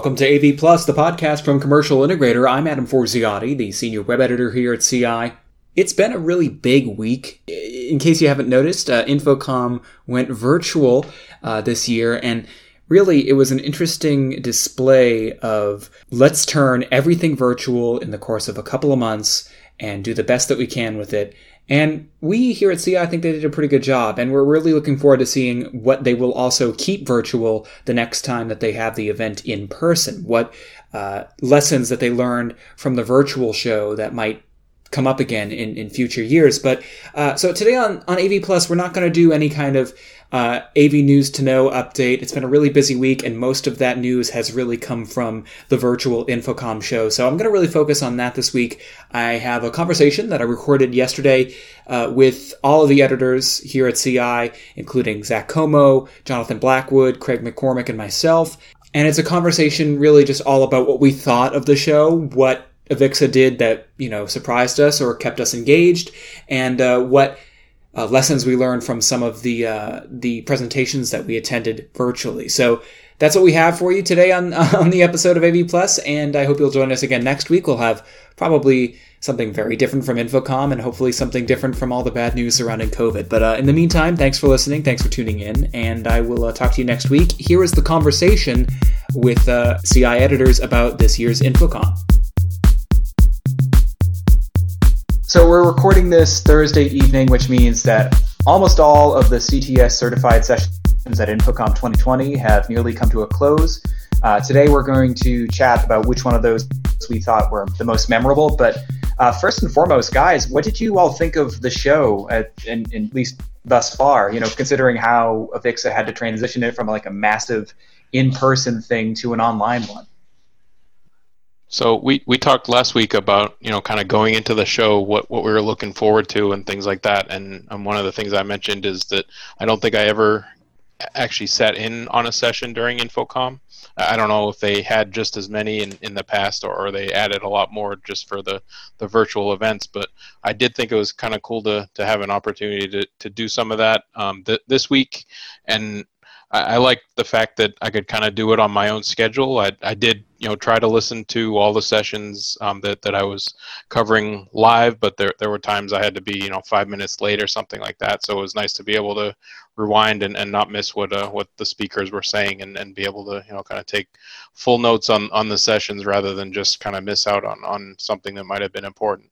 Welcome to AV Plus, the podcast from Commercial Integrator. I'm Adam Forziati, the senior web editor here at CI. It's been a really big week. In case you haven't noticed, uh, InfoComm went virtual uh, this year, and really it was an interesting display of let's turn everything virtual in the course of a couple of months and do the best that we can with it. And we here at CI, I think they did a pretty good job, and we're really looking forward to seeing what they will also keep virtual the next time that they have the event in person. What uh, lessons that they learned from the virtual show that might come up again in, in future years. But uh, so today on, on AV Plus, we're not going to do any kind of uh, AV News to Know update. It's been a really busy week, and most of that news has really come from the virtual InfoComm show. So I'm going to really focus on that this week. I have a conversation that I recorded yesterday uh, with all of the editors here at CI, including Zach Comeau, Jonathan Blackwood, Craig MacCormack, and myself. And it's a conversation really just all about what we thought of the show, what Avixa did that you know surprised us or kept us engaged, and uh, what uh, lessons we learned from some of the uh, the presentations that we attended virtually. So that's what we have for you today on on the episode of AV Plus, and I hope you'll join us again next week. We'll have probably something very different from InfoComm, and hopefully something different from all the bad news surrounding COVID. But uh, in the meantime, thanks for listening, thanks for tuning in, and I will uh, talk to you next week. Here is the conversation with uh, CI editors about this year's InfoComm. So we're recording this Thursday evening, which means that almost all of the CTS certified sessions at InfoComm 2020 have nearly come to a close. Uh, today we're going to chat about which one of those we thought were the most memorable. But uh, first and foremost, guys, what did you all think of the show, at, in, in, at least thus far? You know, considering how Avixa had to transition it from like a massive in-person thing to an online one. So we, we talked last week about you know kind of going into the show what, what we were looking forward to and things like that and one of the things I mentioned is that I don't think I ever actually sat in on a session during InfoComm. I don't know if they had just as many in, in the past or, or they added a lot more just for the, the virtual events, but I did think it was kind of cool to, to have an opportunity to, to do some of that um, th- this week. And I, I like the fact that I could kind of do it on my own schedule. I, I did, you know, try to listen to all the sessions um, that, that I was covering live, but there, there were times I had to be, you know, five minutes late or something like that. So it was nice to be able to rewind and, and not miss what uh, what the speakers were saying and, and be able to, you know, kind of take full notes on, on the sessions rather than just kind of miss out on, on something that might have been important.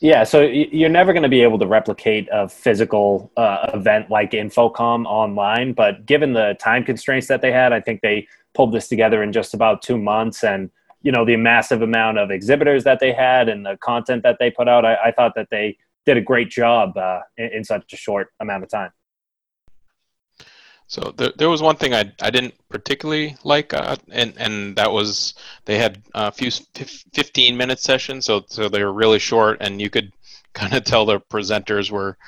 Yeah, so you're never going to be able to replicate a physical uh, event like InfoComm online, but given the time constraints that they had, I think they pulled this together in just about two months. And you know the massive amount of exhibitors that they had and the content that they put out, I, I thought that they did a great job uh, in, in such a short amount of time. So there, there was one thing I, I didn't particularly like, uh, and and that was they had a few 15 minute sessions, so so they were really short, and you could kind of tell the presenters were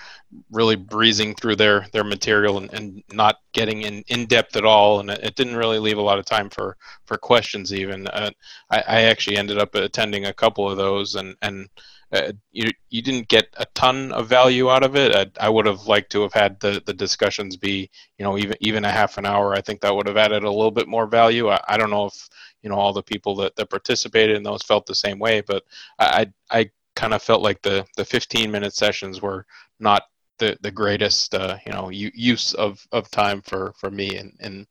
really breezing through their their material and, and not getting in, in depth at all, and it, it didn't really leave a lot of time for for questions even. Uh, I, I actually ended up attending a couple of those, and and uh, you you didn't get a ton of value out of it. I, I, would have liked to have had the, the discussions be you know even even a half an hour. I think that would have added a little bit more value. I, I don't know if you know all the people that, that participated in those felt the same way, but I I kind of felt like the the 15 minute sessions were not the the greatest uh, you know use of, of time for for me in in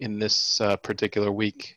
in this uh, particular week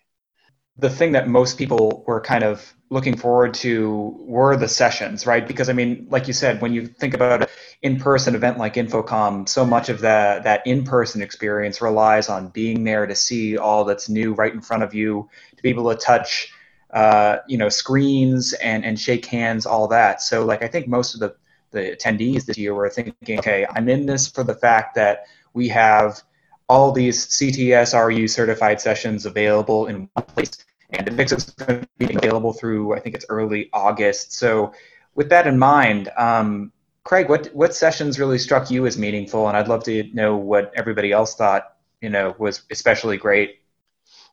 the thing that most people were kind of looking forward to were the sessions, right? Because I mean, like you said, when you think about an in-person event like InfoComm, so much of that that in-person experience relies on being there to see all that's new right in front of you, to be able to touch, uh, you know, screens and and shake hands, all that. So, like, I think most of the the attendees this year were thinking, okay, I'm in this for the fact that we have all these CTS RU certified sessions available in one place and Avixa is going to be available through I think it's early August. So with that in mind, um, Craig, what what sessions really struck you as meaningful? And I'd love to know what everybody else thought you know was especially great.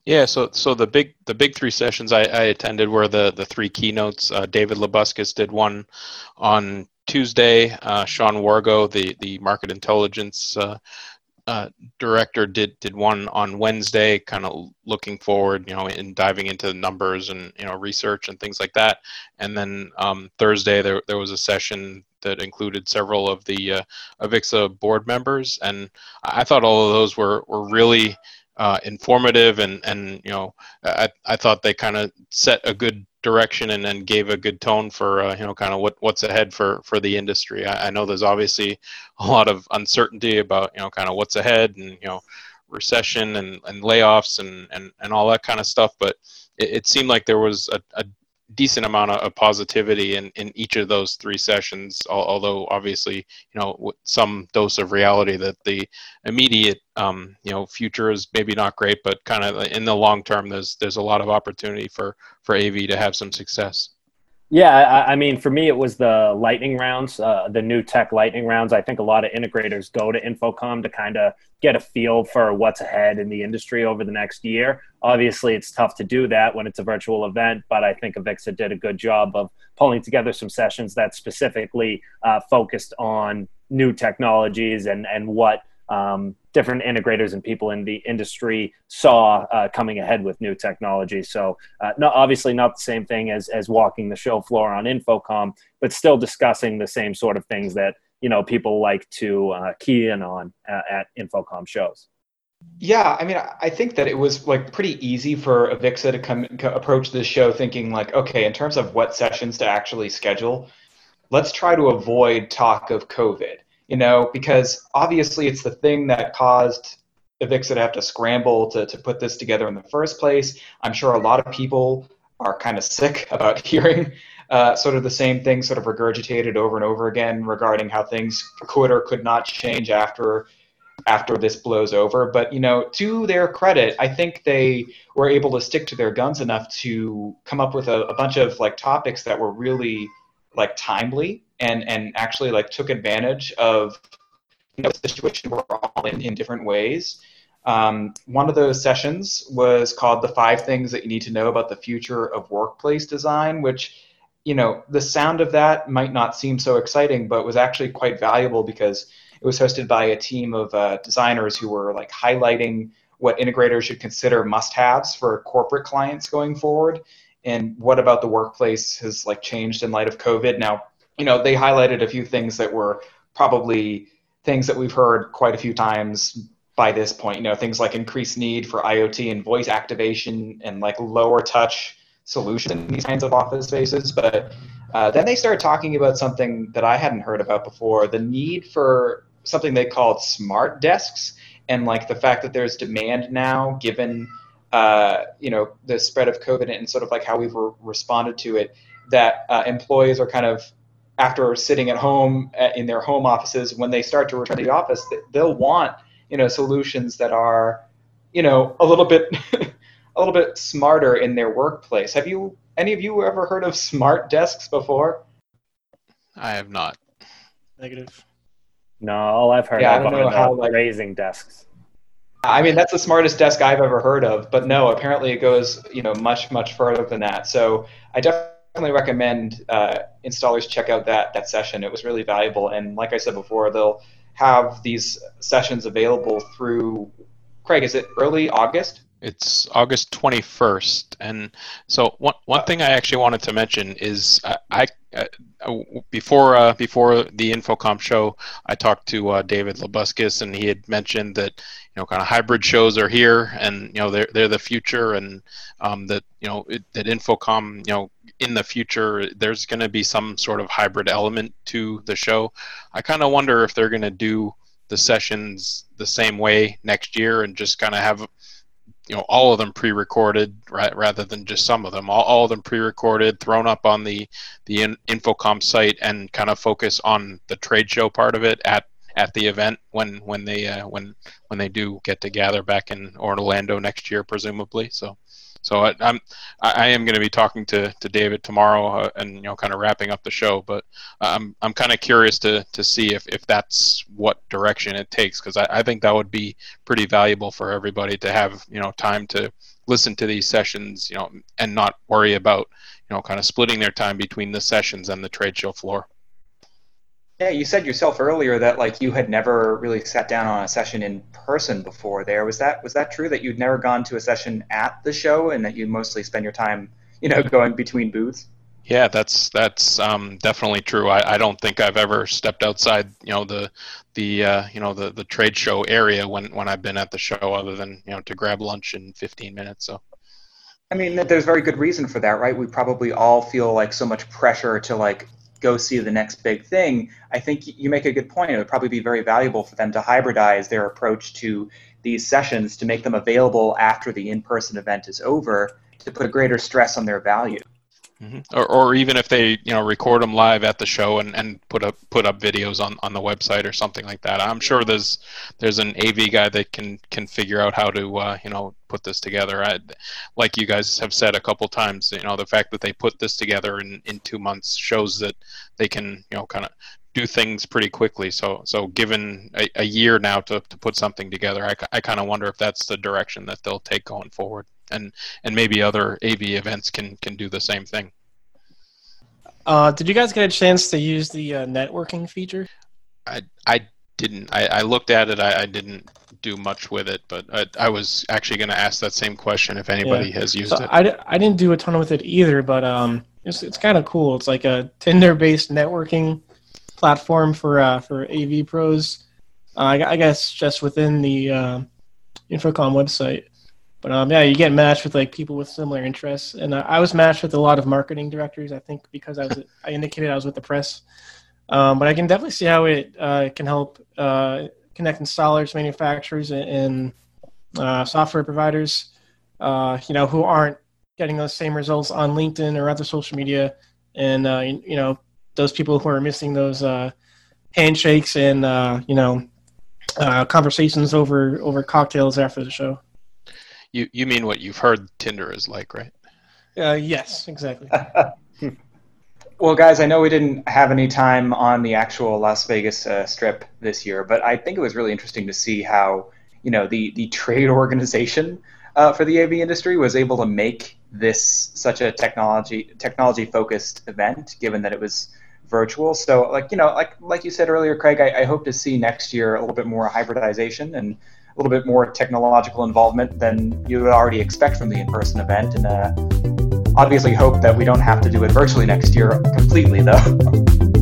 Yeah, so so the big the big three sessions I, I attended were the the three keynotes. Uh, David Labuskes did one on Tuesday. Uh, Sean Wargo, the the market intelligence uh, uh, director did did one on Wednesday, kind of looking forward, you know, and diving into the numbers and you know research and things like that. And then um, Thursday there there was a session that included several of the uh, Avixa board members, and I thought all of those were were really uh, informative and and you know I I thought they kind of set a good direction and then gave a good tone for uh, you know kind of what what's ahead for for the industry. I, I, know there's obviously a lot of uncertainty about you know kind of what's ahead and you know recession and, and layoffs and, and and all that kind of stuff, but it, it seemed like there was a, a decent amount of, positivity in, in each of those three sessions, although obviously, you know, some dose of reality that the immediate, um, you know, future is maybe not great, but kind of in the long term, there's, there's a lot of opportunity for, for AV to have some success. Yeah, I, I, mean, for me, it was the lightning rounds, uh, the new tech lightning rounds. I think a lot of integrators go to InfoComm to kind of get a feel for what's ahead in the industry over the next year. Obviously, it's tough to do that when it's a virtual event, but I think Avixa did a good job of pulling together some sessions that specifically uh, focused on new technologies and and what um, different integrators and people in the industry saw uh, coming ahead with new technology. So, uh, not, obviously, not the same thing as as walking the show floor on InfoComm, but still discussing the same sort of things that you know people like to uh, key in on uh, at InfoComm shows. Yeah, I mean, I think that it was like pretty easy for Avixa to come approach this show thinking like, okay, in terms of what sessions to actually schedule, let's try to avoid talk of COVID you know, because obviously it's the thing that caused Avixa to have to scramble to, to put this together in the first place. I'm sure a lot of people are kind of sick about hearing uh, sort of the same thing sort of regurgitated over and over again regarding how things could or could not change after after this blows over. But you know, to their credit, I think they were able to stick to their guns enough to come up with a, a bunch of like topics that were really like timely and and actually like took advantage of you know, the situation we're all in in different ways. Um, one of those sessions was called "The Five Things That You Need to Know About the Future of Workplace Design," which you know the sound of that might not seem so exciting, but was actually quite valuable because it was hosted by a team of uh, designers who were like highlighting what integrators should consider must-haves for corporate clients going forward and what about the workplace has like changed in light of covid now you know, they highlighted a few things that were probably things that we've heard quite a few times by this point. You know, things like increased need for IoT and voice activation and like lower touch solutions in these kinds of office spaces. But uh, then they started talking about something that I hadn't heard about before: the need for something they called smart desks, and like the fact that there's demand now, given uh, you know the spread of COVID and sort of like how we've re- responded to it, that uh, employees are kind of after sitting at home uh, in their home offices, when they start to return to the office, they'll want you know solutions that are you know a little bit a little bit smarter in their workplace. Have you any of you ever heard of smart desks before? I have not. Negative. No, all I've heard yeah, about how, like, raising desks. I mean, that's the smartest desk I've ever heard of, but no, apparently it goes, you know, much, much further than that. So I definitely recommend uh, installers check out that that session. It was really valuable, and like I said before, they'll have these sessions available through. Craig, is it early August? It's August 21st, and so one one thing I actually wanted to mention is I, I uh, before uh, before the InfoComm show, I talked to uh, David Labuskes, and he had mentioned that you know kind of hybrid shows are here, and you know they're they're the future, and um, that you know it, that InfoComm you know in the future there's going to be some sort of hybrid element to the show. I kind of wonder if they're going to do the sessions the same way next year and just kind of have you know all of them pre-recorded right, rather than just some of them. All, all of them pre-recorded thrown up on the the in, InfoComm site and kind of focus on the trade show part of it at at the event when when they uh, when when they do get to gather back in Orlando next year presumably so so I, I'm I am going to be talking to, to David tomorrow uh, and you know kind of wrapping up the show. But I'm I'm kind of curious to to see if, if that's what direction it takes because I, I think that would be pretty valuable for everybody to have you know time to listen to these sessions you know and not worry about you know kind of splitting their time between the sessions and the trade show floor. Yeah, you said yourself earlier that like you had never really sat down on a session in person before. There was that was that true that you'd never gone to a session at the show and that you mostly spend your time, you know, going between booths? Yeah, that's that's um, definitely true. I, I don't think I've ever stepped outside, you know, the the uh, you know the, the trade show area when, when I've been at the show, other than you know to grab lunch in 15 minutes. So, I mean, there's very good reason for that, right? We probably all feel like so much pressure to like go see the next big thing. I think you make a good point. It would probably be very valuable for them to hybridize their approach to these sessions to make them available after the in-person event is over to put a greater stress on their value. Mm-hmm. Or, or even if they you know record them live at the show and, and put up put up videos on, on the website or something like that. I'm sure there's there's an AV guy that can can figure out how to uh, you know put this together. I, like you guys have said a couple times, you know the fact that they put this together in, in two months shows that they can you know kind of do things pretty quickly. So so given a, a year now to, to put something together, I, I kind of wonder if that's the direction that they'll take going forward and and maybe other AV events can can do the same thing. Uh, did you guys get a chance to use the uh, networking feature? I I didn't. I, I looked at it. I, I, didn't do much with it, but I, I was actually going to ask that same question if anybody yeah. has used so it. I, I didn't do a ton with it either, but um, it's it's kind of cool. It's like a Tinder-based networking platform for uh, for AV pros. Uh, I, I, guess just within the uh, InfoComm website. But um, yeah, you get matched with like people with similar interests, and uh, I was matched with a lot of marketing directors. I think because I was I indicated I was with the press, um, but I can definitely see how it uh, can help uh, connect installers, manufacturers, and uh, software providers. Uh, you know who aren't getting those same results on LinkedIn or other social media, and uh, you know those people who are missing those handshakes and you know conversations over over cocktails after the show. You you mean what you've heard Tinder is like, right? Uh, yes, exactly. well, guys, I know we didn't have any time on the actual Las Vegas uh, Strip this year, but I think it was really interesting to see how you know the the trade organization uh, for the AV industry was able to make this such a technology technology focused event, given that it was virtual. So, like you know, like like you said earlier, Craig, I, I hope to see next year a little bit more hybridization and a little bit more technological involvement than you would already expect from the in-person event, and uh, obviously hope that we don't have to do it virtually next year completely, though.